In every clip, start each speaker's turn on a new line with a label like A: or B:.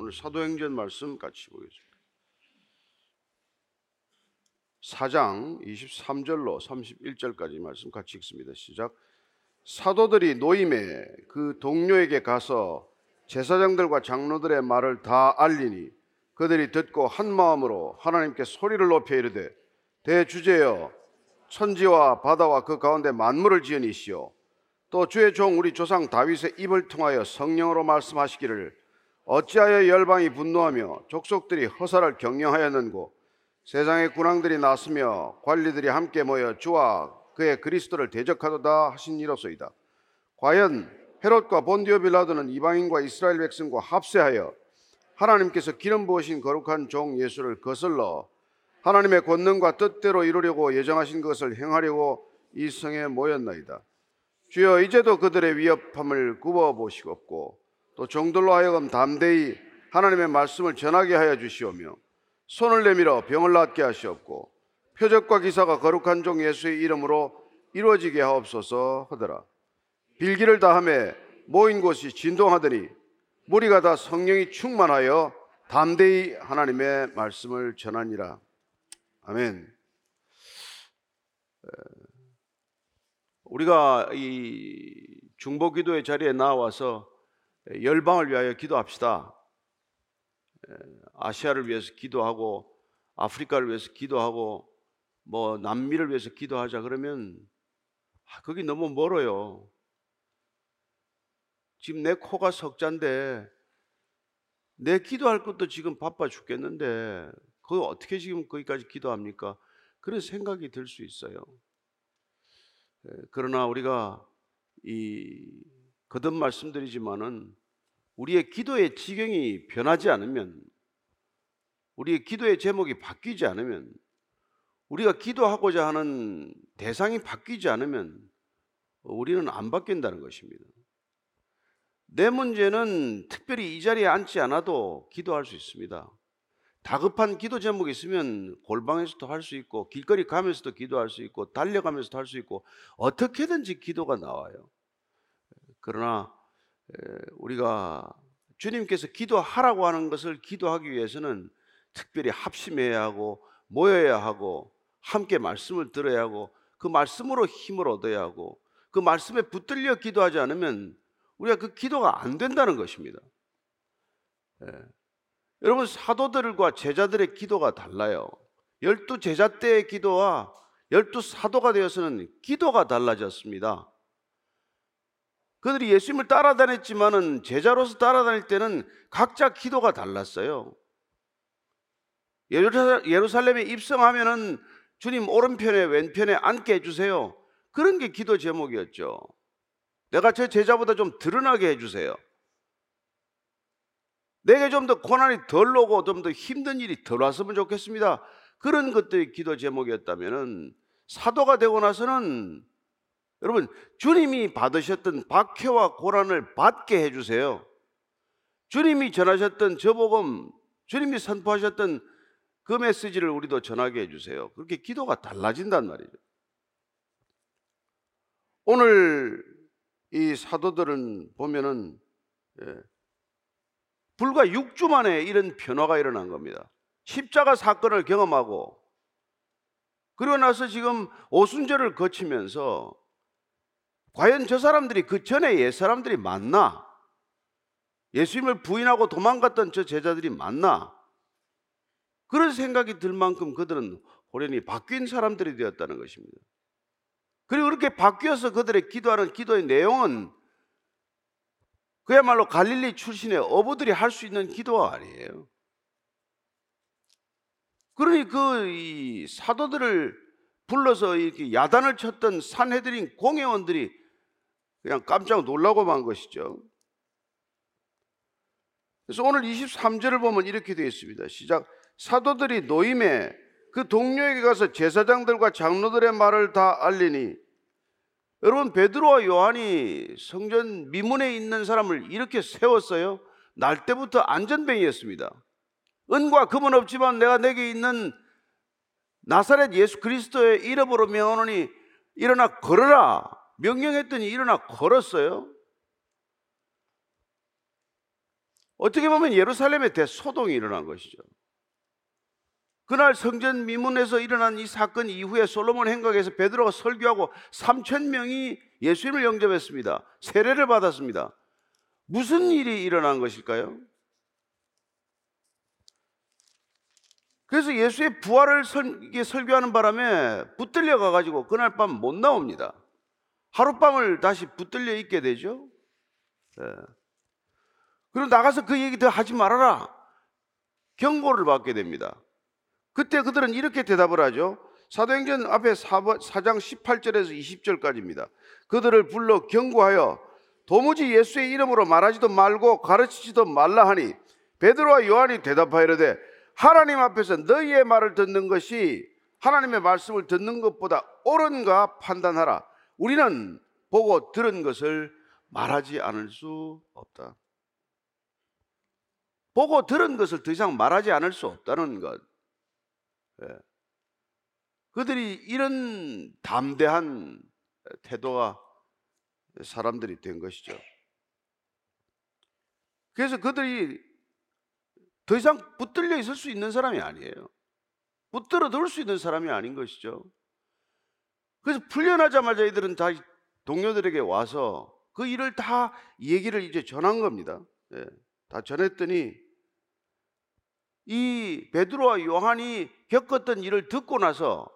A: 오늘 사도행전 말씀 같이 보겠습니다. 4장 23절로 31절까지 말씀 같이 읽습니다. 시작. 사도들이 노임에 그 동료에게 가서 제사장들과 장로들의 말을 다 알리니 그들이 듣고 한 마음으로 하나님께 소리를 높여 이르되 대주제여 천지와 바다와 그 가운데 만물을 지으니시오 또 주의 종 우리 조상 다윗의 입을 통하여 성령으로 말씀하시기를 어찌하여 열방이 분노하며 족속들이 허사를 경영하였는고 세상의 군왕들이 났으며 관리들이 함께 모여 주와 그의 그리스도를 대적하도다 하신 이로소이다. 과연 헤롯과 본디오 빌라도는 이방인과 이스라엘 백성과 합세하여 하나님께서 기름 부으신 거룩한 종 예수를 거슬러 하나님의 권능과 뜻대로 이루려고 예정하신 것을 행하려고 이 성에 모였나이다. 주여 이제도 그들의 위협함을 굽어 보시옵고 또 종들로 하여금 담대히 하나님의 말씀을 전하게 하여 주시오며 손을 내밀어 병을 낫게 하시옵고 표적과 기사가 거룩한 종 예수의 이름으로 이루어지게 하옵소서 하더라. 빌기를 다함에 모인 곳이 진동하더니 무리가 다 성령이 충만하여 담대히 하나님의 말씀을 전하니라. 아멘. 우리가 이 중보 기도의 자리에 나와서 열방을 위하여 기도합시다. 아시아를 위해서 기도하고 아프리카를 위해서 기도하고 뭐 남미를 위해서 기도하자 그러면 아, 거기 너무 멀어요. 지금 내 코가 석잔데 내 기도할 것도 지금 바빠 죽겠는데 그 어떻게 지금 거기까지 기도합니까? 그런 생각이 들 수 있어요. 그러나 우리가 이 거듭 말씀드리지만은 우리의 기도의 지경이 변하지 않으면 우리의 기도의 제목이 바뀌지 않으면 우리가 기도하고자 하는 대상이 바뀌지 않으면 우리는 안 바뀐다는 것입니다. 내 문제는 특별히 이 자리에 앉지 않아도 기도할 수 있습니다. 다급한 기도 제목이 있으면 골방에서도 할 수 있고 길거리 가면서도 기도할 수 있고 달려가면서도 할 수 있고 어떻게든지 기도가 나와요. 그러나 우리가 주님께서 기도하라고 하는 것을 기도하기 위해서는 특별히 합심해야 하고 모여야 하고 함께 말씀을 들어야 하고 그 말씀으로 힘을 얻어야 하고 그 말씀에 붙들려 기도하지 않으면 우리가 그 기도가 안 된다는 것입니다. 예. 여러분 사도들과 제자들의 기도가 달라요. 열두 제자 때의 기도와 열두 사도가 되어서는 기도가 달라졌습니다. 그들이 예수님을 따라다녔지만은 제자로서 따라다닐 때는 각자 기도가 달랐어요. 예루살렘에 입성하면은 주님 오른편에 왼편에 앉게 해주세요. 그런 게 기도 제목이었죠. 내가 제 제자보다 좀 드러나게 해주세요. 내게 좀 더 고난이 덜 오고 좀 더 힘든 일이 덜 왔으면 좋겠습니다. 그런 것들이 기도 제목이었다면은 사도가 되고 나서는 여러분 주님이 받으셨던 박해와 고난을 받게 해주세요. 주님이 전하셨던 저복음, 주님이 선포하셨던 그 메시지를 우리도 전하게 해주세요. 그렇게 기도가 달라진단 말이죠. 오늘 이 사도들은 보면은 예, 불과 6주 만에 이런 변화가 일어난 겁니다. 십자가 사건을 경험하고 그리고 나서 지금 오순절을 거치면서 과연 저 사람들이 그 전에 옛 사람들이 맞나? 예수님을 부인하고 도망갔던 저 제자들이 맞나? 그런 생각이 들 만큼 그들은 호련히 바뀐 사람들이 되었다는 것입니다. 그리고 그렇게 바뀌어서 그들의 기도하는 기도의 내용은 그야말로 갈릴리 출신의 어부들이 할 수 있는 기도가 아니에요. 그러니 그 사도들을 불러서 이렇게 야단을 쳤던 산해드린 공회원들이 그냥 깜짝 놀라고 만 것이죠. 그래서 오늘 23절을 보면 이렇게 되어 있습니다. 시작. 사도들이 노임에 그 동료에게 가서 제사장들과 장로들의 말을 다 알리니 여러분 베드로와 요한이 성전 미문에 있는 사람을 이렇게 세웠어요. 날 때부터 안전뱅이였습니다. 은과 금은 없지만 내가 내게 있는 나사렛 예수 그리스도의 이름으로 명하노니 일어나 걸어라 명령했더니 일어나 걸었어요. 어떻게 보면 예루살렘의 대소동이 일어난 것이죠. 그날 성전 미문에서 일어난 이 사건 이후에 솔로몬 행각에서 베드로가 설교하고 3천 명이 예수님을 영접했습니다. 세례를 받았습니다. 무슨 일이 일어난 것일까요? 그래서 예수의 부활을 설, 설교하는 바람에 붙들려 가가지고 그날 밤 못 나옵니다. 하룻밤을 다시 붙들려 있게 되죠. 예. 그리고 나가서 그 얘기 더 하지 말아라. 경고를 받게 됩니다. 그때 그들은 이렇게 대답을 하죠. 사도행전 앞에 4장 18절에서 20절까지입니다. 그들을 불러 경고하여 도무지 예수의 이름으로 말하지도 말고 가르치지도 말라 하니 베드로와 요한이 대답하여되 하나님 앞에서 너희의 말을 듣는 것이 하나님의 말씀을 듣는 것보다 옳은가 판단하라. 우리는 보고 들은 것을 말하지 않을 수 없다. 보고 들은 것을 더 이상 말하지 않을 수 없다는 것. 예. 그들이 이런 담대한 태도가 사람들이 된 것이죠. 그래서 그들이 더 이상 붙들려 있을 수 있는 사람이 아니에요. 붙들어 둘 수 있는 사람이 아닌 것이죠. 그래서 풀려나자마자 이들은 다 동료들에게 와서 그 일을 다 얘기를 이제 전한 겁니다. 예, 다 전했더니 이 베드로와 요한이 겪었던 일을 듣고 나서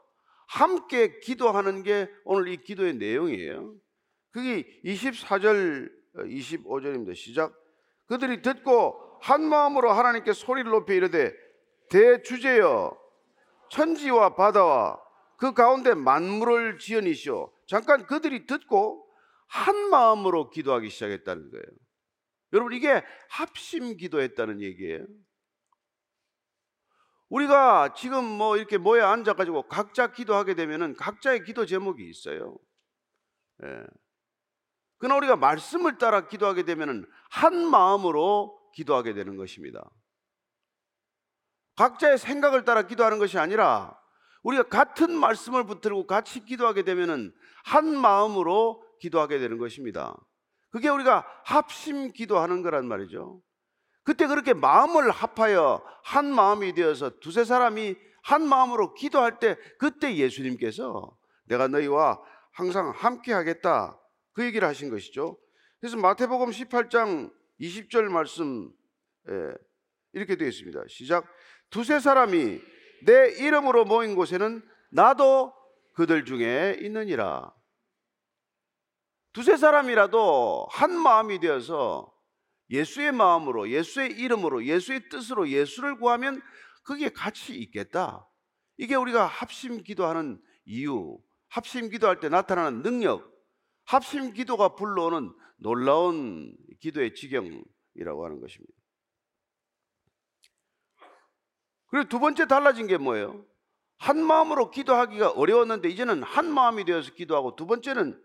A: 함께 기도하는 게 오늘 이 기도의 내용이에요. 그게 24절 25절입니다. 시작. 그들이 듣고 한 마음으로 하나님께 소리를 높여 이르되 대주제여 천지와 바다와 그 가운데 만물을 지으니시오. 잠깐 그들이 듣고 한 마음으로 기도하기 시작했다는 거예요. 여러분 이게 합심 기도했다는 얘기예요. 우리가 지금 뭐 이렇게 모여 앉아 가지고 각자 기도하게 되면은 각자의 기도 제목이 있어요. 예. 그러나 우리가 말씀을 따라 기도하게 되면은 한 마음으로 기도하게 되는 것입니다. 각자의 생각을 따라 기도하는 것이 아니라 우리가 같은 말씀을 붙들고 같이 기도하게 되면은 한 마음으로 기도하게 되는 것입니다. 그게 우리가 합심 기도하는 거란 말이죠. 그때 그렇게 마음을 합하여 한 마음이 되어서 두세 사람이 한 마음으로 기도할 때 그때 예수님께서 내가 너희와 항상 함께 하겠다 그 얘기를 하신 것이죠. 그래서 마태복음 18장 20절 말씀 예, 이렇게 되어 있습니다. 시작. 두세 사람이 내 이름으로 모인 곳에는 나도 그들 중에 있느니라. 두세 사람이라도 한 마음이 되어서 예수의 마음으로, 예수의 이름으로, 예수의 뜻으로 예수를 구하면 그게 같이 있겠다. 이게 우리가 합심 기도하는 이유, 합심 기도할 때 나타나는 능력, 합심 기도가 불러오는 놀라운 기도의 지경이라고 하는 것입니다. 그리고 두 번째 달라진 게 뭐예요? 한 마음으로 기도하기가 어려웠는데 이제는 한 마음이 되어서 기도하고 두 번째는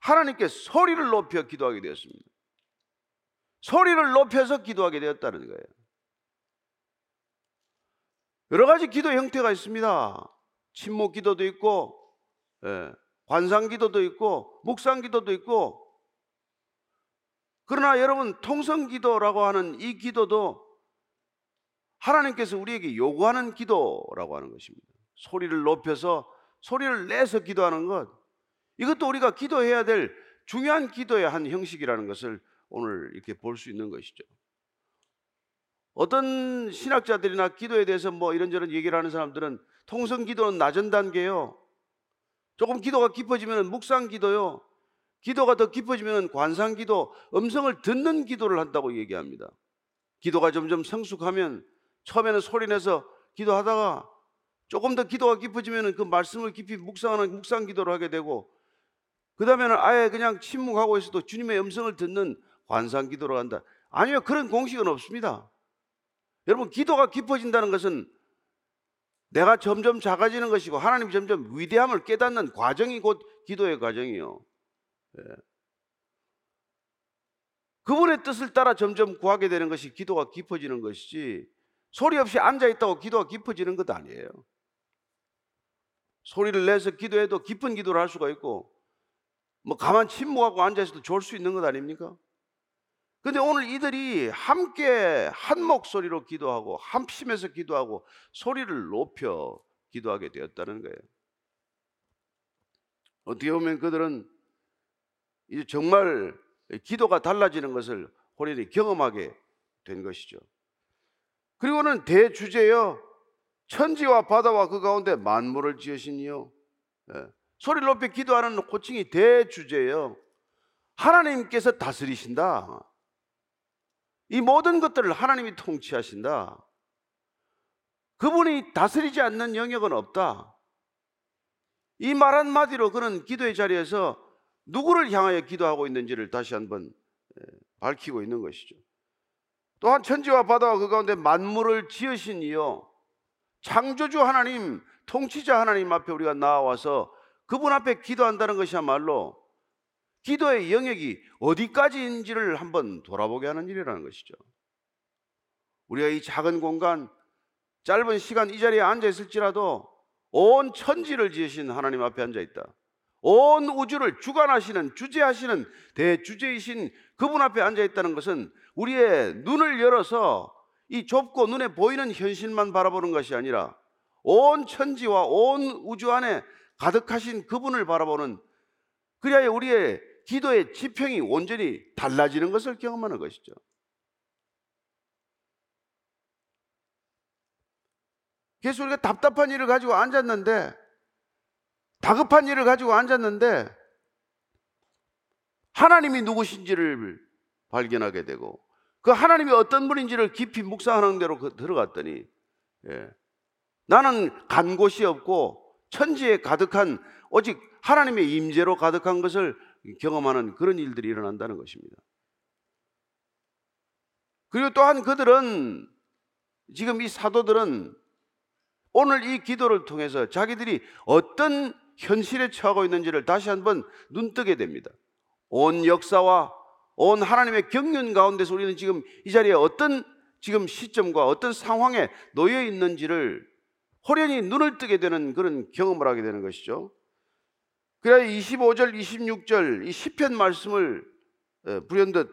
A: 하나님께 소리를 높여 기도하게 되었습니다. 소리를 높여서 기도하게 되었다는 거예요. 여러 가지 기도 형태가 있습니다. 침묵 기도도 있고, 예, 관상 기도도 있고, 묵상 기도도 있고, 그러나 여러분, 통성 기도라고 하는 이 기도도 하나님께서 우리에게 요구하는 기도라고 하는 것입니다. 소리를 높여서, 소리를 내서 기도하는 것. 이것도 우리가 기도해야 될 중요한 기도의 한 형식이라는 것을 오늘 이렇게 볼 수 있는 것이죠. 어떤 신학자들이나 기도에 대해서 뭐 이런저런 얘기를 하는 사람들은 통성 기도는 낮은 단계요. 조금 기도가 깊어지면 묵상 기도요. 기도가 더 깊어지면 관상 기도, 음성을 듣는 기도를 한다고 얘기합니다. 기도가 점점 성숙하면 처음에는 소리내서 기도하다가 조금 더 기도가 깊어지면 그 말씀을 깊이 묵상하는 묵상 기도를 하게 되고 그 다음에는 아예 그냥 침묵하고 있어도 주님의 음성을 듣는 관상 기도로 한다. 아니요, 그런 공식은 없습니다. 여러분, 기도가 깊어진다는 것은 내가 점점 작아지는 것이고 하나님이 점점 위대함을 깨닫는 과정이 곧 기도의 과정이요. 예. 그분의 뜻을 따라 점점 구하게 되는 것이 기도가 깊어지는 것이지 소리 없이 앉아 있다고 기도가 깊어지는 것 아니에요. 소리를 내서 기도해도 깊은 기도를 할 수가 있고 뭐 가만 침묵하고 앉아 있어도 좋을 수 있는 것 아닙니까? 근데 오늘 이들이 함께 한 목소리로 기도하고 합심해서 기도하고 소리를 높여 기도하게 되었다는 거예요. 어떻게 보면 그들은 이제 정말 기도가 달라지는 것을 호련히 경험하게 된 것이죠. 그리고는 대주제여 천지와 바다와 그 가운데 만물을 지으시니요. 예. 소리를 높여 기도하는 호칭이 대주제여 하나님께서 다스리신다. 이 모든 것들을 하나님이 통치하신다. 그분이 다스리지 않는 영역은 없다. 이 말 한마디로 그는 기도의 자리에서 누구를 향하여 기도하고 있는지를 다시 한번 밝히고 있는 것이죠. 또한 천지와 바다와 그 가운데 만물을 지으신 이요. 창조주 하나님, 통치자 하나님 앞에 우리가 나와서 그분 앞에 기도한다는 것이야말로 기도의 영역이 어디까지인지를 한번 돌아보게 하는 일이라는 것이죠. 우리가 이 작은 공간, 짧은 시간 이 자리에 앉아 있을지라도 온 천지를 지으신 하나님 앞에 앉아 있다. 온 우주를 주관하시는 주재하시는 대주재이신 그분 앞에 앉아 있다는 것은 우리의 눈을 열어서 이 좁고 눈에 보이는 현실만 바라보는 것이 아니라 온 천지와 온 우주 안에 가득하신 그분을 바라보는 그리하여 우리의 기도의 지평이 온전히 달라지는 것을 경험하는 것이죠. 그래서 우리가 답답한 일을 가지고 앉았는데 다급한 일을 가지고 앉았는데 하나님이 누구신지를 발견하게 되고 그 하나님이 어떤 분인지를 깊이 묵상하는 대로 그 들어갔더니 예. 나는 간 곳이 없고 천지에 가득한 오직 하나님의 임재로 가득한 것을 경험하는 그런 일들이 일어난다는 것입니다. 그리고 또한 그들은 지금 이 사도들은 오늘 이 기도를 통해서 자기들이 어떤 현실에 처하고 있는지를 다시 한번 눈뜨게 됩니다. 온 역사와 온 하나님의 경륜 가운데서 우리는 지금 이 자리에 어떤 지금 시점과 어떤 상황에 놓여 있는지를 호련히 눈을 뜨게 되는 그런 경험을 하게 되는 것이죠. 그래야 25절, 26절 이 시편 말씀을 불현듯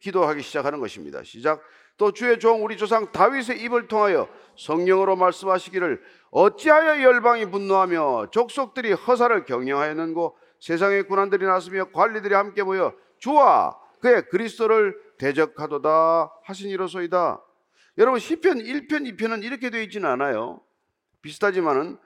A: 기도하기 시작하는 것입니다. 시작. 또 주의 종 우리 조상 다윗의 입을 통하여 성령으로 말씀하시기를 어찌하여 열방이 분노하며 족속들이 허사를 경영하였는고 세상의 군한들이 나서며 관리들이 함께 모여 주와 그의 그리스도를 대적하도다 하시니로소이다. 여러분 시편 1편 2편은 이렇게 되어 있지는 않아요. 비슷하지만은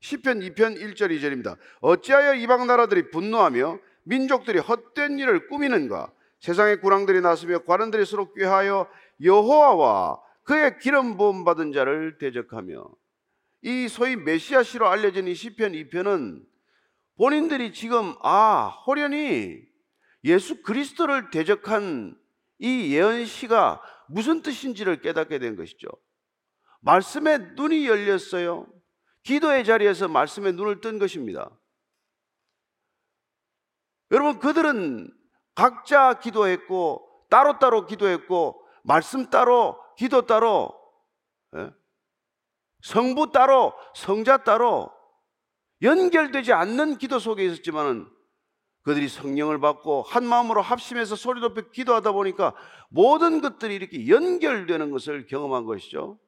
A: 시편 2편 1절 2절입니다. 어찌하여 이방 나라들이 분노하며 민족들이 헛된 일을 꾸미는가? 세상의 군왕들이 나서며 관원들이 서로 꾀하여 여호와와 그의 기름 부음 받은 자를 대적하며 이 소위 메시아시로 알려진 이 시편 2편은 본인들이 지금 아 호련히 예수 그리스도를 대적한 이 예언시가 무슨 뜻인지를 깨닫게 된 것이죠. 말씀에 눈이 열렸어요. 기도의 자리에서 말씀에 눈을 뜬 것입니다. 여러분 그들은 각자 기도했고 따로따로 기도했고 말씀 따로, 기도 따로, 예? 성부 따로, 성자 따로 연결되지 않는 기도 속에 있었지만은 그들이 성령을 받고 한 마음으로 합심해서 소리 높여 기도하다 보니까 모든 것들이 이렇게 연결되는 것을 경험한 것이죠.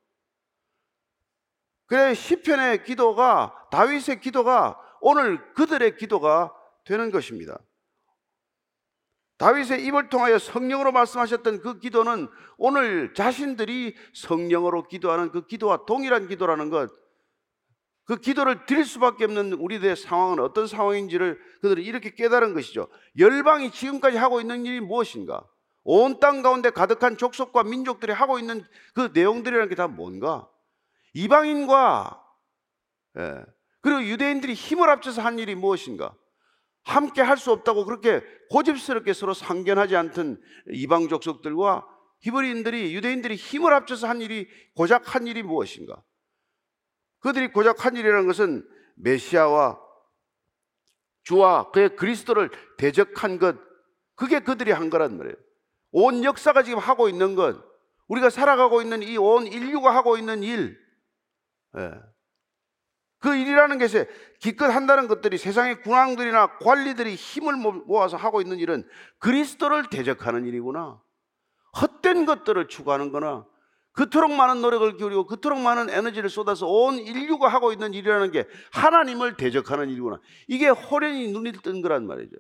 A: 그래 시편의 기도가 다윗의 기도가 오늘 그들의 기도가 되는 것입니다. 다윗의 입을 통하여 성령으로 말씀하셨던 그 기도는 오늘 자신들이 성령으로 기도하는 그 기도와 동일한 기도라는 것, 그 기도를 드릴 수밖에 없는 우리들의 상황은 어떤 상황인지를 그들은 이렇게 깨달은 것이죠. 열방이 지금까지 하고 있는 일이 무엇인가? 온 땅 가운데 가득한 족속과 민족들이 하고 있는 그 내용들이라는 게 다 뭔가? 이방인과 예, 그리고 유대인들이 힘을 합쳐서 한 일이 무엇인가? 함께 할 수 없다고 그렇게 고집스럽게 서로 상견하지 않던 이방 족속들과 히브리인들이 유대인들이 힘을 합쳐서 한 일이 고작 한 일이 무엇인가? 그들이 고작 한 일이라는 것은 메시아와 주와 그의 그리스도를 대적한 것 그게 그들이 한 거란 말이에요. 온 역사가 지금 하고 있는 것 우리가 살아가고 있는 이 온 인류가 하고 있는 일 예. 그 일이라는 것에 기껏 한다는 것들이 세상의 군왕들이나 관리들이 힘을 모아서 하고 있는 일은 그리스도를 대적하는 일이구나. 헛된 것들을 추구하는 거나 그토록 많은 노력을 기울이고 그토록 많은 에너지를 쏟아서 온 인류가 하고 있는 일이라는 게 하나님을 대적하는 일이구나. 이게 호련히 눈이 뜬 거란 말이죠.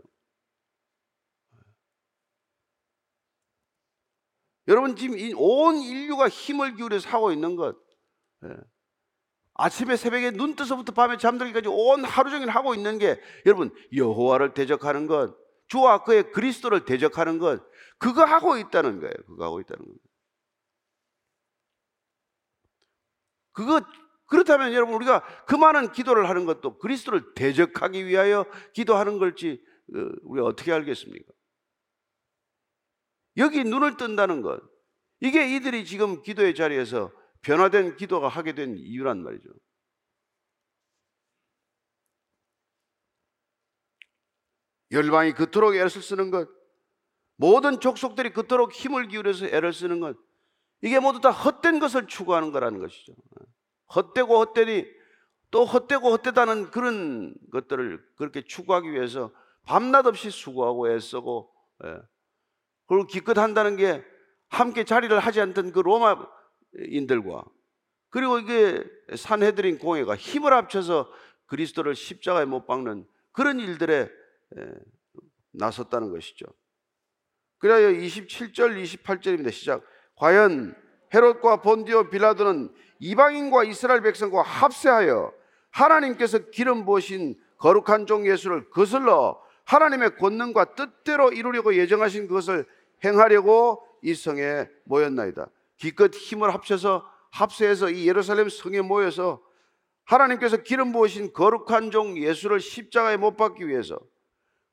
A: 여러분 지금 이온 인류가 힘을 기울여서 하고 있는 것 예. 아침에 새벽에 눈 떠서부터 밤에 잠들기까지 온 하루 종일 하고 있는 게 여러분 여호와를 대적하는 것 주와 그의 그리스도를 대적하는 것 그거 하고 있다는 거예요. 그거 하고 있다는 겁니다. 그거 그렇다면 여러분 우리가 그 많은 기도를 하는 것도 그리스도를 대적하기 위하여 기도하는 걸지 어, 우리가 어떻게 알겠습니까? 여기 눈을 뜬다는 것 이게 이들이 지금 기도의 자리에서 변화된 기도가 하게 된 이유란 말이죠. 열방이 그토록 애를 쓰는 것, 모든 족속들이 그토록 힘을 기울여서 애를 쓰는 것, 이게 모두 다 헛된 것을 추구하는 거라는 것이죠. 헛되고 헛되니 또 헛되고 헛되다는 그런 것들을 그렇게 추구하기 위해서 밤낮 없이 수고하고 애쓰고, 예. 그리고 기껏 한다는 게 함께 자리를 하지 않던 그 로마인들과 그리고 이게 산헤드린 공회가 힘을 합쳐서 그리스도를 십자가에 못 박는 그런 일들에 나섰다는 것이죠. 그래야 27절, 28절입니다. 시작. 과연 헤롯과 본디오 빌라도는 이방인과 이스라엘 백성과 합세하여 하나님께서 기름 부으신 거룩한 종 예수를 거슬러 하나님의 권능과 뜻대로 이루려고 예정하신 그것을 행하려고 이 성에 모였나이다. 기껏 힘을 합쳐서 합세해서 이 예루살렘 성에 모여서 하나님께서 기름 부으신 거룩한 종 예수를 십자가에 못 박기 위해서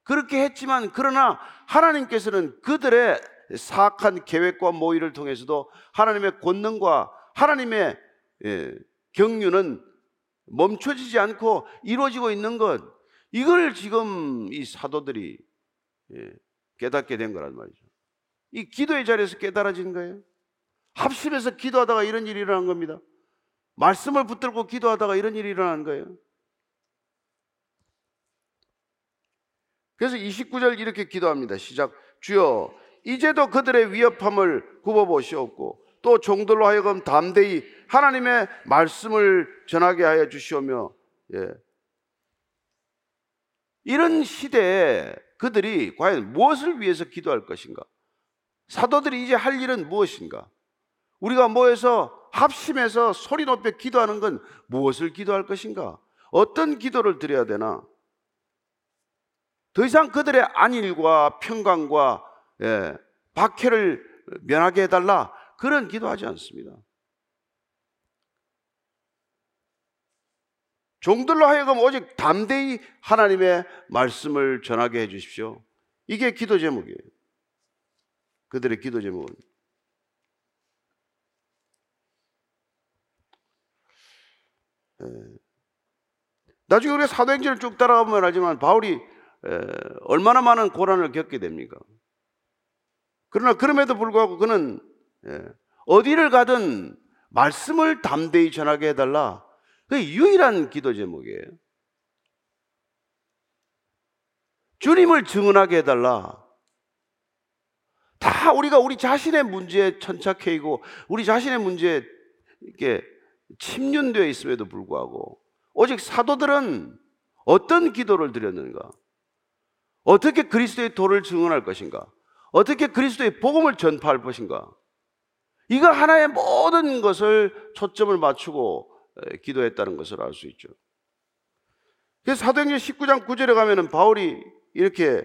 A: 그렇게 했지만 그러나 하나님께서는 그들의 사악한 계획과 모의를 통해서도 하나님의 권능과 하나님의 예, 경륜은 멈춰지지 않고 이루어지고 있는 것 이걸 지금 이 사도들이 예, 깨닫게 된 거란 말이죠. 이 기도의 자리에서 깨달아진 거예요. 합심해서 기도하다가 이런 일이 일어난 겁니다. 말씀을 붙들고 기도하다가 이런 일이 일어난 거예요. 그래서 29절 이렇게 기도합니다. 시작. 주여, 이제도 그들의 위협함을 굽어보시옵고 또 종들로 하여금 담대히 하나님의 말씀을 전하게 하여 주시오며 예. 이런 시대에 그들이 과연 무엇을 위해서 기도할 것인가? 사도들이 이제 할 일은 무엇인가? 우리가 모여서 합심해서 소리 높여 기도하는 건 무엇을 기도할 것인가? 어떤 기도를 드려야 되나? 더 이상 그들의 안일과 평강과 예, 박해를 면하게 해달라 그런 기도하지 않습니다. 종들로 하여금 오직 담대히 하나님의 말씀을 전하게 해주십시오. 이게 기도 제목이에요. 그들의 기도 제목은. 예. 나중에 우리가 사도행전을 쭉 따라가보면 알지만 바울이 얼마나 많은 고난을 겪게 됩니까? 그러나 그럼에도 불구하고 그는 예, 어디를 가든 말씀을 담대히 전하게 해달라. 그 유일한 기도 제목이에요. 주님을 증언하게 해달라. 다 우리가 우리 자신의 문제에 천착해이고 우리 자신의 문제에 이렇게 침륜되어 있음에도 불구하고 오직 사도들은 어떤 기도를 드렸는가? 어떻게 그리스도의 도를 증언할 것인가? 어떻게 그리스도의 복음을 전파할 것인가? 이거 하나의 모든 것을 초점을 맞추고 기도했다는 것을 알 수 있죠. 그래서 사도행전 19장 9절에 가면은 바울이 이렇게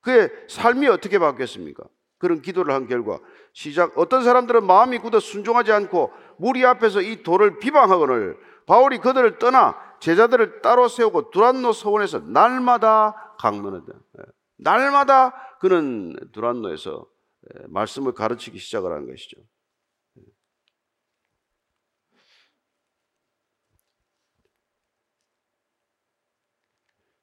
A: 그의 삶이 어떻게 바뀌었습니까? 그런 기도를 한 결과 시작 어떤 사람들은 마음이 굳어 순종하지 않고 무리 앞에서 이 돌을 비방하거늘 바울이 그들을 떠나 제자들을 따로 세우고 두란노 서원에서 날마다 강론한다. 예. 날마다 그는 두란노에서 예, 말씀을 가르치기 시작을 하는 것이죠. 예.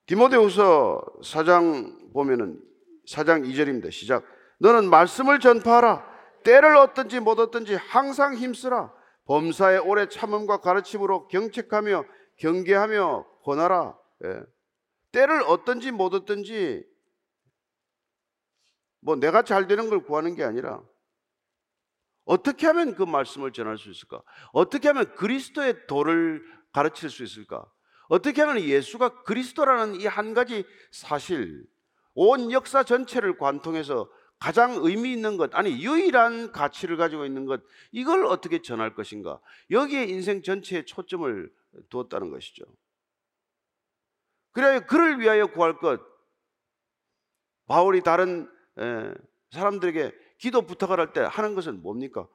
A: 디모데후서 4장 보면은 4장 2절입니다. 시작. 너는 말씀을 전파하라. 때를 얻든지 못 얻든지 항상 힘쓰라. 범사의 오래 참음과 가르침으로 경책하며 경계하며 권하라. 예. 때를 얻든지 못 얻든지 뭐 내가 잘 되는 걸 구하는 게 아니라 어떻게 하면 그 말씀을 전할 수 있을까? 어떻게 하면 그리스도의 도를 가르칠 수 있을까? 어떻게 하면 예수가 그리스도라는 이 한 가지 사실, 온 역사 전체를 관통해서 가장 의미 있는 것, 아니 유일한 가치를 가지고 있는 것, 이걸 어떻게 전할 것인가? 여기에 인생 전체에 초점을 두었다는 것이죠. 그래야 그를 위하여 구할 것, 바울이 다른 에, 사람들에게 기도 부탁을 할 때 하는 것은 뭡니까?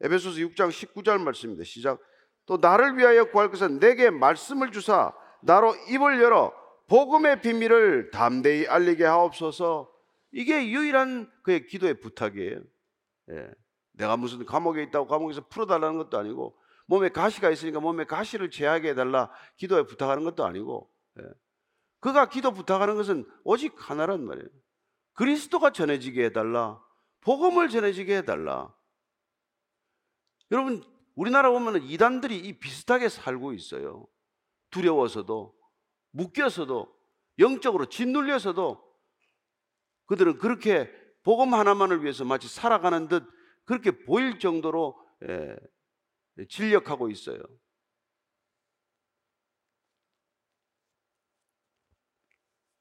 A: 에베소서 6장 19절 말씀입니다. 시작. 또 나를 위하여 구할 것은 내게 말씀을 주사 나로 입을 열어 복음의 비밀을 담대히 알리게 하옵소서. 이게 유일한 그의 기도의 부탁이에요. 예. 내가 무슨 감옥에 있다고 감옥에서 풀어달라는 것도 아니고 몸에 가시가 있으니까 몸에 가시를 제하게 해달라 기도에 부탁하는 것도 아니고 예. 그가 기도 부탁하는 것은 오직 하나란 말이에요. 그리스도가 전해지게 해달라. 복음을 전해지게 해달라. 여러분 우리나라 보면 이단들이 이 비슷하게 살고 있어요. 두려워서도 묶여서도 영적으로 짓눌려서도 그들은 그렇게 복음 하나만을 위해서 마치 살아가는 듯 그렇게 보일 정도로 예, 진력하고 있어요.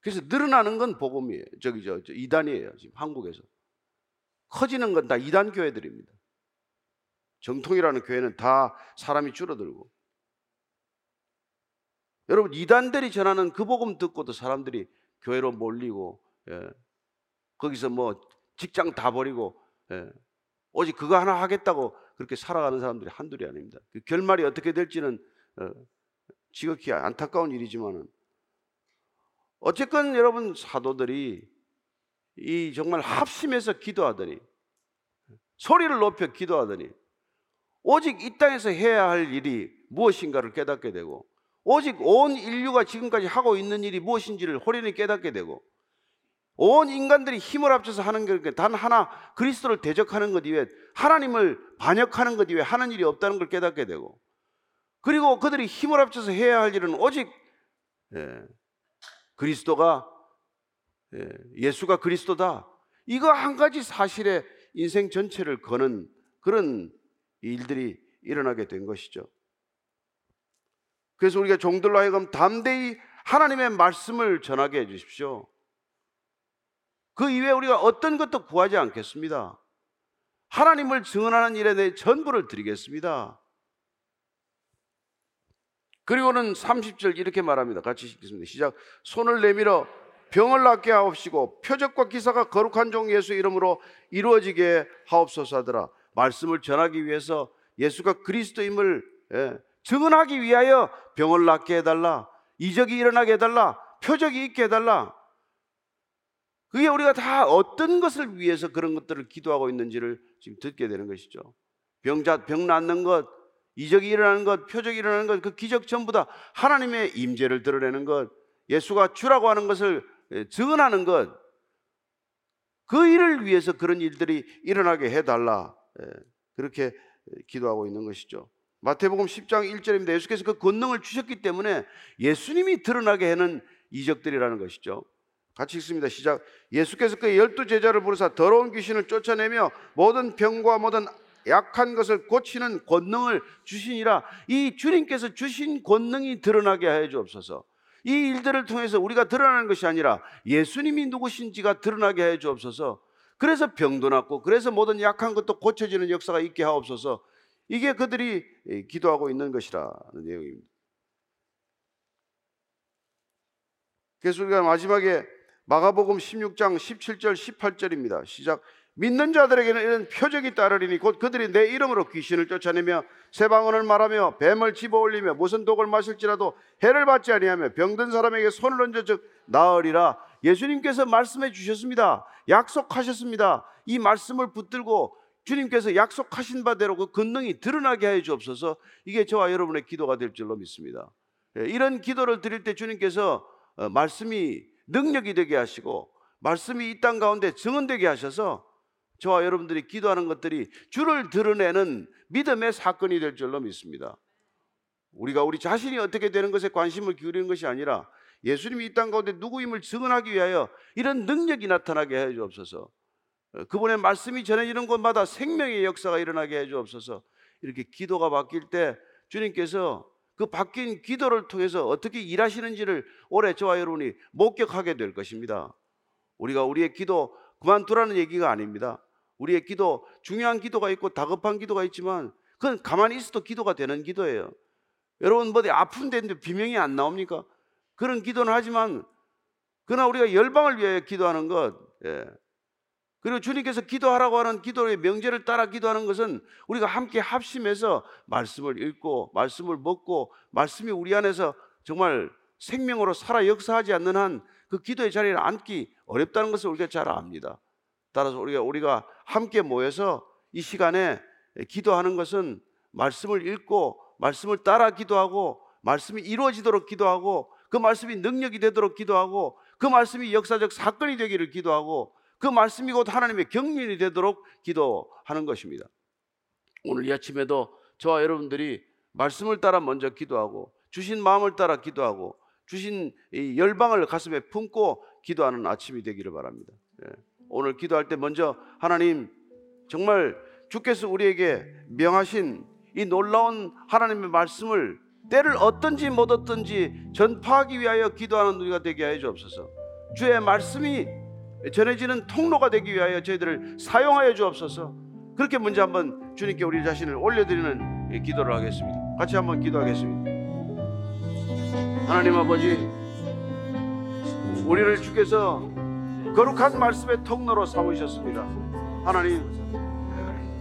A: 그래서 늘어나는 건 복음이에요. 저기 저, 저 이단이에요. 지금 한국에서 커지는 건 다 이단 교회들입니다. 정통이라는 교회는 다 사람이 줄어들고 여러분 이단들이 전하는 그 복음 듣고도 사람들이 교회로 몰리고 예. 거기서 뭐 직장 다 버리고 예. 오직 그거 하나 하겠다고 그렇게 살아가는 사람들이 한둘이 아닙니다. 그 결말이 어떻게 될지는 어, 지극히 안타까운 일이지만은 어쨌건 여러분 사도들이 이 정말 합심해서 기도하더니 소리를 높여 기도하더니 오직 이 땅에서 해야 할 일이 무엇인가를 깨닫게 되고 오직 온 인류가 지금까지 하고 있는 일이 무엇인지를 호련히 깨닫게 되고 온 인간들이 힘을 합쳐서 하는 게단 하나 그리스도를 대적하는 것 이외에 하나님을 반역하는 것 이외에 하는 일이 없다는 걸 깨닫게 되고 그리고 그들이 힘을 합쳐서 해야 할 일은 오직 예, 그리스도가 예, 예수가 그리스도다. 이거 한 가지 사실에 인생 전체를 거는 그런 일들이 일어나게 된 것이죠. 그래서 우리가 종들로 하여금 담대히 하나님의 말씀을 전하게 해 주십시오. 그 이외에 우리가 어떤 것도 구하지 않겠습니다. 하나님을 증언하는 일에 대해 전부를 드리겠습니다. 그리고는 30절 이렇게 말합니다. 같이 읽겠습니다. 시작. 손을 내밀어 병을 낫게 하옵시고 표적과 기사가 거룩한 종 예수 이름으로 이루어지게 하옵소서 하더라. 말씀을 전하기 위해서 예수가 그리스도임을 예, 증언하기 위하여 병을 낫게 해달라. 이적이 일어나게 해달라. 표적이 있게 해달라. 그게 우리가 다 어떤 것을 위해서 그런 것들을 기도하고 있는지를 지금 듣게 되는 것이죠. 병자 병 낫는 것, 이적이 일어나는 것, 표적이 일어나는 것, 그 기적 전부 다 하나님의 임재를 드러내는 것, 예수가 주라고 하는 것을 증언하는 것, 그 일을 위해서 그런 일들이 일어나게 해달라. 그렇게 기도하고 있는 것이죠. 마태복음 10장 1절입니다. 예수께서 그 권능을 주셨기 때문에 예수님이 드러나게 하는 이적들이라는 것이죠. 같이 읽습니다. 시작. 예수께서 그 열두 제자를 부르사 더러운 귀신을 쫓아내며 모든 병과 모든 약한 것을 고치는 권능을 주시니라. 이 주님께서 주신 권능이 드러나게 하여 주옵소서. 이 일들을 통해서 우리가 드러나는 것이 아니라 예수님이 누구신지가 드러나게 하여 주옵소서. 그래서 병도 낫고 그래서 모든 약한 것도 고쳐지는 역사가 있게 하옵소서. 이게 그들이 기도하고 있는 것이라는 내용입니다. 그래서 우리가 마지막에 마가복음 16장 17절 18절입니다. 시작. 믿는 자들에게는 이런 표적이 따르리니 곧 그들이 내 이름으로 귀신을 쫓아내며 새 방언을 말하며 뱀을 집어올리며 무슨 독을 마실지라도 해를 받지 아니하며 병든 사람에게 손을 얹어 즉 나으리라 예수님께서 말씀해 주셨습니다. 약속하셨습니다. 이 말씀을 붙들고 주님께서 약속하신 바대로 그 권능이 드러나게 하여 주옵소서. 이게 저와 여러분의 기도가 될 줄로 믿습니다. 예, 이런 기도를 드릴 때 주님께서 어, 말씀이 능력이 되게 하시고 말씀이 이 땅 가운데 증언되게 하셔서 저와 여러분들이 기도하는 것들이 주를 드러내는 믿음의 사건이 될 줄로 믿습니다. 우리가 우리 자신이 어떻게 되는 것에 관심을 기울이는 것이 아니라 예수님이 이 땅 가운데 누구임을 증언하기 위하여 이런 능력이 나타나게 해 주옵소서. 어, 그분의 말씀이 전해지는 곳마다 생명의 역사가 일어나게 해 주옵소서. 이렇게 기도가 바뀔 때 주님께서 그 바뀐 기도를 통해서 어떻게 일하시는지를 올해 저와 여러분이 목격하게 될 것입니다. 우리가 우리의 기도 그만두라는 얘기가 아닙니다. 우리의 기도 중요한 기도가 있고 다급한 기도가 있지만 그건 가만히 있어도 기도가 되는 기도예요. 여러분 뭐 아픈 데인데 비명이 안 나옵니까? 그런 기도는 하지만 그러나 우리가 열방을 위하여 기도하는 것 예. 그리고 주님께서 기도하라고 하는 기도의 명제를 따라 기도하는 것은 우리가 함께 합심해서 말씀을 읽고 말씀을 먹고 말씀이 우리 안에서 정말 생명으로 살아 역사하지 않는 한 그 기도의 자리에 앉기 어렵다는 것을 우리가 잘 압니다. 따라서 우리가 우리가 함께 모여서 이 시간에 기도하는 것은 말씀을 읽고 말씀을 따라 기도하고 말씀이 이루어지도록 기도하고 그 말씀이 능력이 되도록 기도하고 그 말씀이 역사적 사건이 되기를 기도하고 그 말씀이 곧 하나님의 경륜이 되도록 기도하는 것입니다. 오늘 이 아침에도 저와 여러분들이 말씀을 따라 먼저 기도하고 주신 마음을 따라 기도하고 주신 이 열방을 가슴에 품고 기도하는 아침이 되기를 바랍니다. 예. 오늘 기도할 때 먼저 하나님 정말 주께서 우리에게 명하신 이 놀라운 하나님의 말씀을 때를 얻든지 못 얻든지 전파하기 위하여 기도하는 우리가 되게 하여 주옵소서. 주의 말씀이 전해지는 통로가 되기 위하여 저희들을 사용하여 주옵소서. 그렇게 먼저 한번 주님께 우리 자신을 올려드리는 기도를 하겠습니다. 같이 한번 기도하겠습니다. 하나님 아버지, 우리를 주께서 거룩한 말씀의 통로로 삼으셨습니다. 하나님,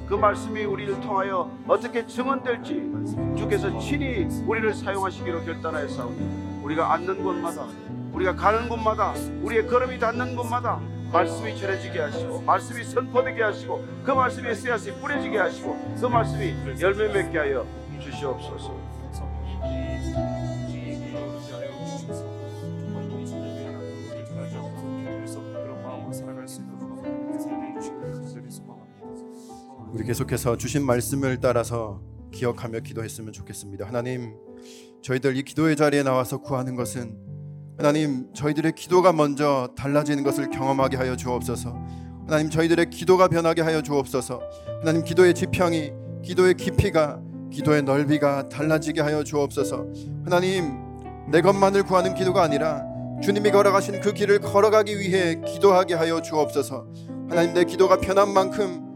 A: 그 말씀이 우리를 통하여 어떻게 증언될지 주께서 친히 우리를 사용하시기로 결단하였사오니 우리가 앉는 곳마다 우리가 가는 곳마다 우리의 걸음이 닿는 곳마다 말씀이 전해지게 하시고 말씀이 선포되게 하시고 그 말씀이 씨앗이 뿌려지게 하시고 그 말씀이 열매 맺게 하여 주시옵소서.
B: 우리 계속해서 주신 말씀을 따라서 기억하며 기도했으면 좋겠습니다. 하나님, 저희들 이 기도의 자리에 나와서 구하는 것은 하나님, 저희들의 기도가 먼저 달라지는 것을 경험하게 하여 주옵소서. 하나님, 저희들의 기도가 변하게 하여 주옵소서. 하나님, 기도의 지평이, 기도의 깊이가, 기도의 넓이가 달라지게 하여 주옵소서. 하나님, 내 것만을 구하는 기도가 아니라 주님이 걸어가신 그 길을 걸어가기 위해 기도하게 하여 주옵소서. 하나님, 내 기도가 편한 만큼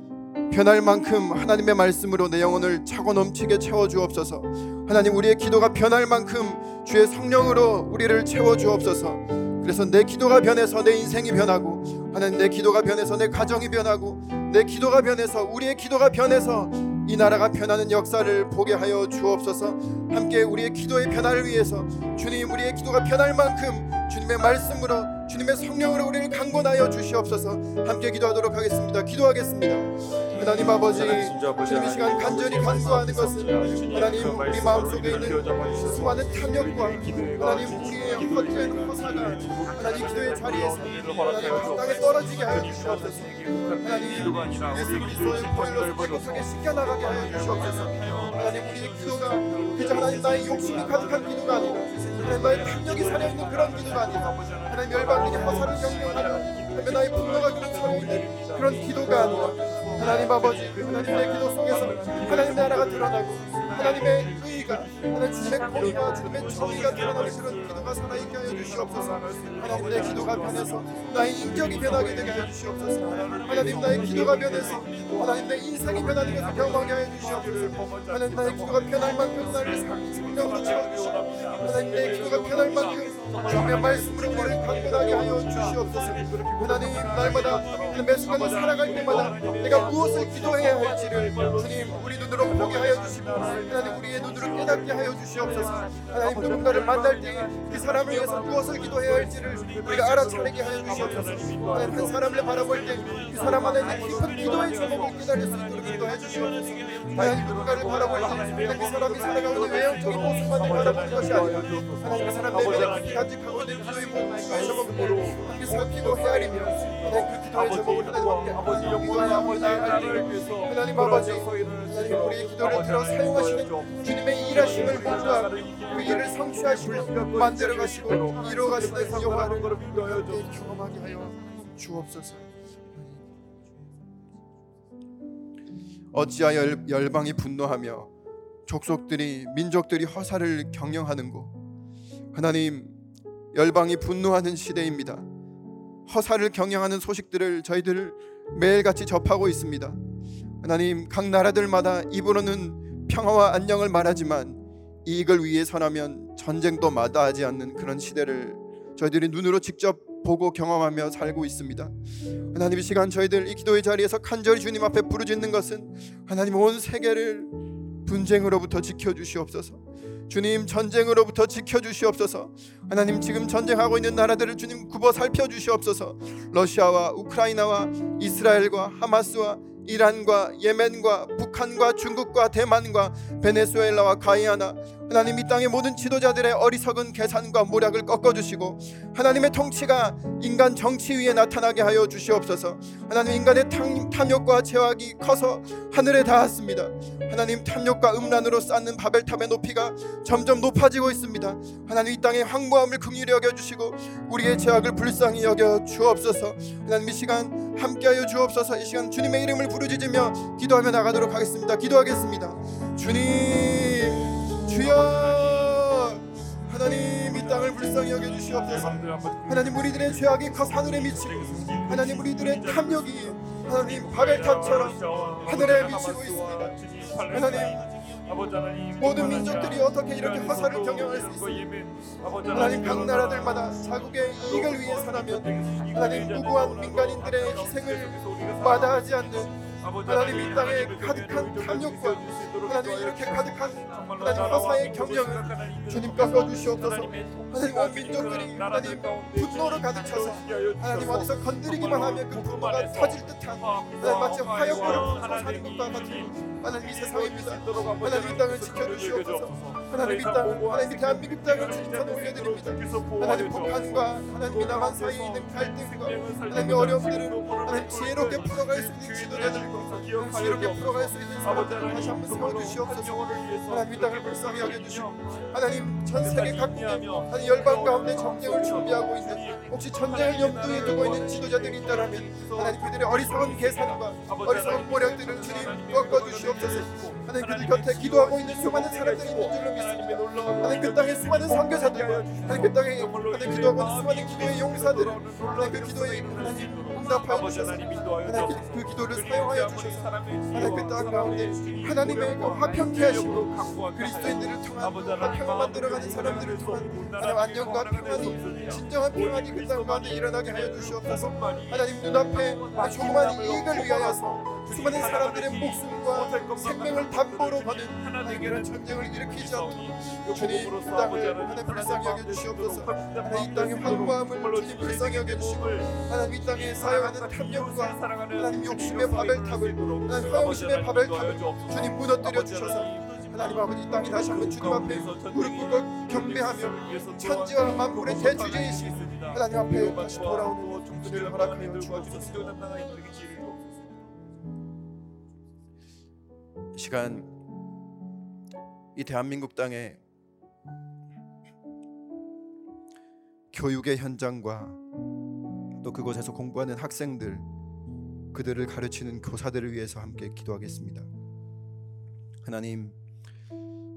B: 변할 만큼 하나님의 말씀으로 내 영혼을 차고 넘치게 채워 주옵소서. 하나님 우리의 기도가 변할 만큼 주의 성령으로 우리를 채워 주옵소서. 그래서 내 기도가 변해서 내 인생이 변하고 하나님 내 기도가 변해서 내 가정이 변하고 내 기도가 변해서 우리의 기도가 변해서 이 나라가 변하는 역사를 보게 하여 주옵소서. 함께 우리의 기도의 변화를 위해서 주님 우리의 기도가 변할 만큼 주님의 말씀으로 주님의 성령으로 우리를 강권하여 주시옵소서. 함께 기도하도록 하겠습니다. 기도하겠습니다. 하나님 아버지 주님 이 시간 간절히 간구하는 것은 하나님 우리 마음속에 있는 수많은 탐욕과 하나님 우리의 헛된 호사가 하나님 기도의 자리에서 하나님 땅에 떨어지게 하여 주시옵소서. 하나님 예수 그리스도의 보혈로 깨끗하게 씻겨나가게 하여 주시옵소서. 하나님 우리의 기도가 그저 하나님 나의 욕심이 가득한 기도가 아니라 하나님 나의 탐욕이 살아있는 그런 기도가 아니라 하나님 열방에게 허사를 경영하는 하나님 나의 분노가 그런 살아있는 그런 기도가 아니라 하나님 아버지 하나님의 기도 속에서 하나님 나라가 드러나고 하나님의 의 가 하나님 주님의 공의와 주님의 정의가 드러나는 그런 기도가 살아있게 하여 주시옵소서. 하나님 내 기도가 변해서 나의 인격이 변하게 되게 하여 주시옵소서. 하나님 나의 기도가 변해서 하나님 내 인생이 변하는 것을 경험하게 하여 주시옵소서. 하나님 나의 기도가 변할 만큼 나를 성령으로 채워주시고 하나님 내 기도가 변할 만큼 주님의 말씀으로 우리를 강건하게 하여 주시옵소서. 하나님 날마다 매 순간을 살아갈 때마다 내가 무엇을 기도해야 할지를 주님 우리 눈으로 보게 하여 주시고 하나님 우리의 눈으로 깨닫게 하여 주시옵소서. 하나님 누군가를 만날 때 그 사람을 위해서 무엇을 기도해야 할지를 우리가 알아차리게 하여 주시옵소서. 하나님 한 사람을 바라볼 때 그 사람 안에 깊은 기도의 제목을 깨달을 수 있도록 기도해 주시옵소서. 하나님 누군가를 바라볼 때그 사람이 살아가는 외형적인 모습만을 바라보는 것이 아니라 하나님 그 사람 내면에 간직하고 있는 기도의 모습을 제목으로 함께 살피고 헤아리며 하나님 그 기도의 제목을 하나님 아버지 영원한 아버지 하나님 하나님 아버지 하나님 우리의 기도를 들어 사용하시는 주님의 일하심을 본과 그 일을 성취하시고 만들어 가시고 이루어 가시는 그 영광을 경험하게 하여 주옵소서. 어찌하여 열- 열방이 분노하며 족속들이 민족들이 허사를 경영하는고? 하나님 열방이 분노하는 시대입니다. 허사를 경영하는 소식들을 저희들 매일같이 접하고 있습니다. 하나님 각 나라들마다 입으로는 평화와 안녕을 말하지만 이익을 위해 선하면 전쟁도 마다하지 않는 그런 시대를 저희들이 눈으로 직접 보고 경험하며 살고 있습니다. 하나님 이 시간 저희들 이 기도의 자리에서 간절히 주님 앞에 부르짖는 것은 하나님 온 세계를 분쟁으로부터 지켜 주시옵소서. 주님 전쟁으로부터 지켜 주시옵소서. 하나님 지금 전쟁하고 있는 나라들을 주님 굽어 살펴 주시옵소서. 러시아와 우크라이나와 이스라엘과 하마스와 이란과 예멘과 북 한과 중국과 대만과 베네수엘라와 가이아나 하나님 이 땅의 모든 지도자들의 어리석은 계산과 모략을 꺾어주시고 하나님의 통치가 인간 정치 위에 나타나게 하여 주시옵소서. 하나님 인간의 탐, 탐욕과 죄악이 커서 하늘에 닿았습니다. 하나님 탐욕과 음란으로 쌓는 바벨탑의 높이가 점점 높아지고 있습니다. 하나님 이 땅의 황무함을 긍휼히 여겨주시고 우리의 죄악을 불쌍히 여겨 주옵소서. 하나님 이 시간 함께하여 주옵소서. 이 시간 주님의 이름을 부르짖으며 기도하며 나가도록 하겠습니다 기도하겠습니다. 주님 주여! 하나님 이 땅을 불쌍히 여겨 주시옵소서. 하나님 우리들의 죄악이 커 하늘에 미치고 하나님 우리들의 탐욕이 하나님 바벨탑처럼 하늘에 미치고 있습니다. 하나님 모든 민족들이 어떻게 이렇게 화살을 경영할 수 있습니까? 하나님 각 나라들마다 자국의 이익을 위해 살아면 하나님 무고한 민간인들의 희생을 마다하지 않는 하나님 이 땅에 가득한 탐욕과 하나님 이렇게 가득한 하나님 화사의 경영을 주님 꺾어주시옵소서. 하나님 온 민족들이 하나님 분노로 가득 차서 하나님 어디서 건드리기만 하면 그 분노가 터질 듯한 하나님 마치 화염으로 불고 사는 것과 같은 하나님 이 세상입니다 하나님 이 땅을 지켜주시옵소서 하나님 이 땅을 하나님 이 대한민국 땅을 주님 손에 올려드립니다 하나님 북한과 하나님 이 남한 사이에 있는 갈등과 하나님의 어려움들을 하나님 지혜롭게 풀어갈 수 있는 지도자들과 지혜롭게 풀어갈 수 있는 사람들을 다시 한번 세워주시옵소서. 하나님 이 땅을 불쌍히 여겨주시고 하나님 전 세계 각국에 하나님 열방 가운데 전쟁을 준비하고 있는 혹시 전쟁을 염두에 두고 있는 지도자들이 있다면 하나님 그들의 어리석은 계산과 어리석은 모략들을 주님 꺾어주시옵소서. 하나님 그들 곁에 기도하고 있는 수많은 사람들이 있는 줄로 믿습니다. 하나님 그 땅에 수많은 선교사들과 하나님 그 땅에 하나님 기도하고 있는 수많은 기도의 용사들을 하나님 그 기도에 하나님 응답하여 주셔서 하나님 그, 그 기도를 사용하여 주셔서 하나님 그땅 가운데 하나님의 그 화평케 하시고 그리스도인들을 통한 그 화평을 만들어가는 사람들을 통한 하나님 안녕과 평안이 진정한 평안이 그 땅 가운데 일어나게 하여 주시옵소서. 하나님 눈앞에 조그만 이익을 위하여서 수많은 사람들의 목숨과 생명을 담보로 거는 하나님 이런 전쟁을 일으키지 않도록 주님 이 땅을 하나님 불쌍히 여겨주시옵소서. 하나님 이 땅의 황무함을 주님 불쌍히 여겨주시고 하나님 이 땅에 사용하는 탐욕과 하나님 욕심의 바벨탑을 하나님 허영심의 바벨탑을 주님 무너뜨려 주셔서 하나님 아버지 이 땅이 다시 한번 주님 앞에 무릎 꿇고 경배하며 천지와 만물의 대주제이신 하나님 앞에 다시 돌아오는 은혜를 허락하여 주옵소서 이 시간 이 대한민국 땅에 교육의 현장과 또 그곳에서 공부하는 학생들 그들을 가르치는 교사들을 위해서 함께 기도하겠습니다. 하나님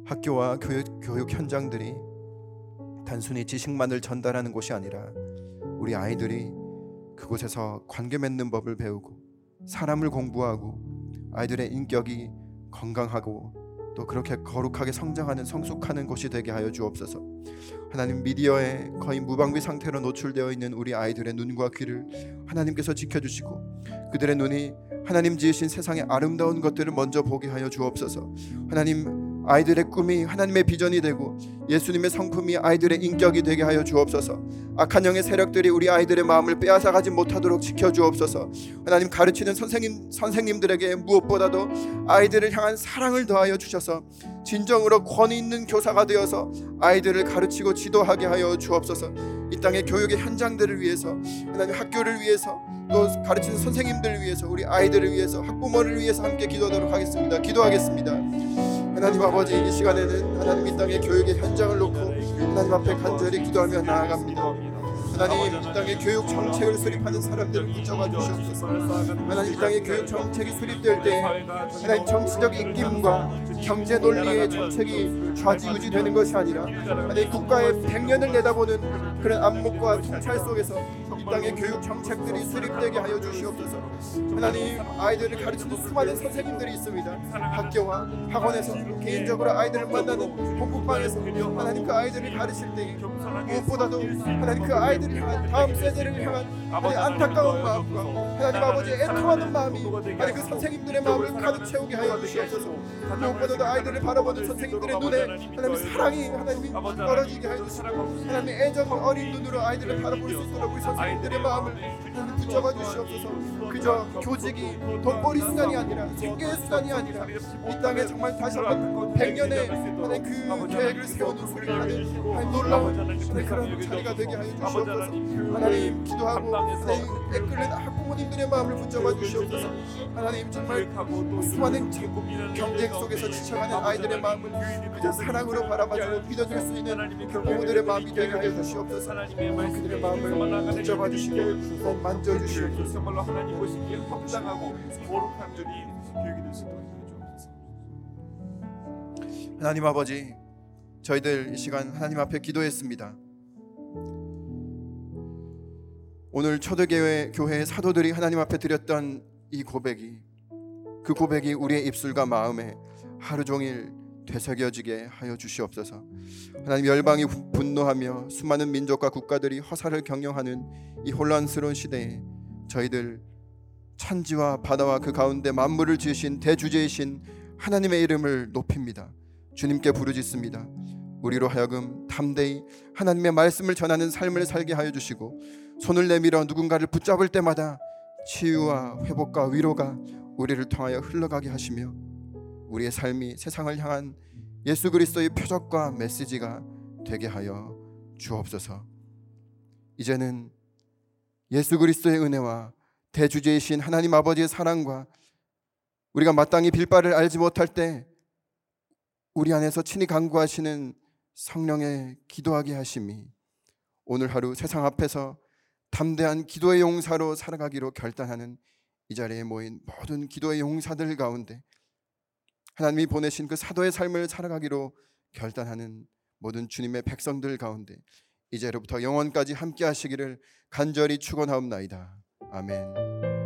B: 학교와 교육, 교육 현장들이 단순히 지식만을 전달하는 곳이 아니라 우리 아이들이 그곳에서 관계 맺는 법을 배우고 사람을 공부하고 아이들의 인격이 건강하고 또 그렇게 거룩하게 성장하는 성숙하는 곳이 되게 하여 주옵소서. 하나님 미디어에 거의 무방비 상태로 노출되어 있는 우리 아이들의 눈과 귀를 하나님께서 지켜주시고 그들의 눈이 하나님 지으신 세상의 아름다운 것들을 먼저 보게 하여 주옵소서. 하나님 아이들의 꿈이 하나님의 비전이 되고 예수님의 성품이 아이들의 인격이 되게 하여 주옵소서. 악한 영의 세력들이 우리 아이들의 마음을 빼앗아가지 못하도록 지켜 주옵소서. 하나님 가르치는 선생님 선생님들에게 무엇보다도 아이들을 향한 사랑을 더하여 주셔서 진정으로 권위 있는 교사가 되어서 아이들을 가르치고 지도하게 하여 주옵소서. 이 땅의 교육의 현장들을 위해서 하나님 학교를 위해서 또 가르치는 선생님들을 위해서 우리 아이들을 위해서 학부모를 위해서 함께 기도하도록 하겠습니다. 기도하겠습니다. 하나님 아버지 이 시간에는 하나님 이 땅의 교육의 현장을 놓고 하나님 앞에 간절히 기도하며 나아갑니다. 하나님 이 땅에 교육 정책을 수립하는 사람들을 붙잡아 주시옵소서 하나님 이 땅에 교육 정책이 수립될 때 하나님 정치적 입김과 경제 논리의 정책이 좌지우지되는 것이 아니라 하나님 국가의 백년을 내다보는 그런 안목과 통찰 속에서 이 땅의 교육 정책들이 수립되게 하여 주시옵소서. 하나님 아이들을 가르치는 수많은 선생님들이 있습니다. 학교와 학원에서 개인적으로 아이들을 만나는 공부방에서 하나님 그 아이들을 가르칠 때 무엇보다도 하나님 그 아이들을 향한 다음 세대를 향한 하나님 안타까운 마음과 하나님 아버지 애통하는 마음이 하나님 그 선생님들의 마음을 가득 채우게 하여 주시옵소서. 무엇보다도 아이들을 바라보는 선생님들의 눈에 하나님 사랑이 하나님이 떨어지게 하여 주시고 하나님 애정 어린 눈으로 아이들을 바라볼 수 있도록 우리 선생님들의 마음을 하나님 붙잡아 주시옵소서. 그저 교직이 돈벌이 수단이 아니라 생계의 수단이 아니라 이 땅에 정말 다시 한번 백년의 하나님 그 계획을 세우는 소리를 하는 하나님 놀라운 그런 자리가 되게 하여 주시옵소서. 하나님 기도하고 하나님 애끓는 학 부모님들의 마음을 붙잡아 주시옵소서 하나님 정말 수많은 경쟁 속에서 지쳐가는 아이들의 마음을 그저 사랑으로 바라봐주고 믿어줄 수 있는 그 부모들의 마음이 되게 하여 주시옵소서 그들의 마음을 붙잡아 주시고 만져주시옵소서
C: 정말로 하나님 보시기에 합당하고 거룩한 들이 교육이 될수 있도록.
B: 하나님 아버지 저희들 이 시간 하나님 앞에 기도했습니다. 오늘 초대교회 교회의 사도들이 하나님 앞에 드렸던 이 고백이 그 고백이 우리의 입술과 마음에 하루 종일 되새겨지게 하여 주시옵소서. 하나님 열방이 분- 분노하며 수많은 민족과 국가들이 허사를 경영하는 이 혼란스러운 시대에 저희들 천지와 바다와 그 가운데 만물을 지으신 대주제이신 하나님의 이름을 높입니다. 주님께 부르짖습니다. 우리로 하여금 담대히 하나님의 말씀을 전하는 삶을 살게 하여 주시고 손을 내밀어 누군가를 붙잡을 때마다 치유와 회복과 위로가 우리를 통하여 흘러가게 하시며 우리의 삶이 세상을 향한 예수 그리스도의 표적과 메시지가 되게 하여 주옵소서. 이제는 예수 그리스도의 은혜와 대주제이신 하나님 아버지의 사랑과 우리가 마땅히 빌바를 알지 못할 때 우리 안에서 친히 강구하시는 성령의 기도하게 하심이 오늘 하루 세상 앞에서 담대한 기도의 용사로 살아가기로 결단하는 이 자리에 모인 모든 기도의 용사들 가운데 하나님이 보내신 그 사도의 삶을 살아가기로 결단하는 모든 주님의 백성들 가운데 이제로부터 영원까지 함께 하시기를 간절히 축원하옵나이다. 아멘.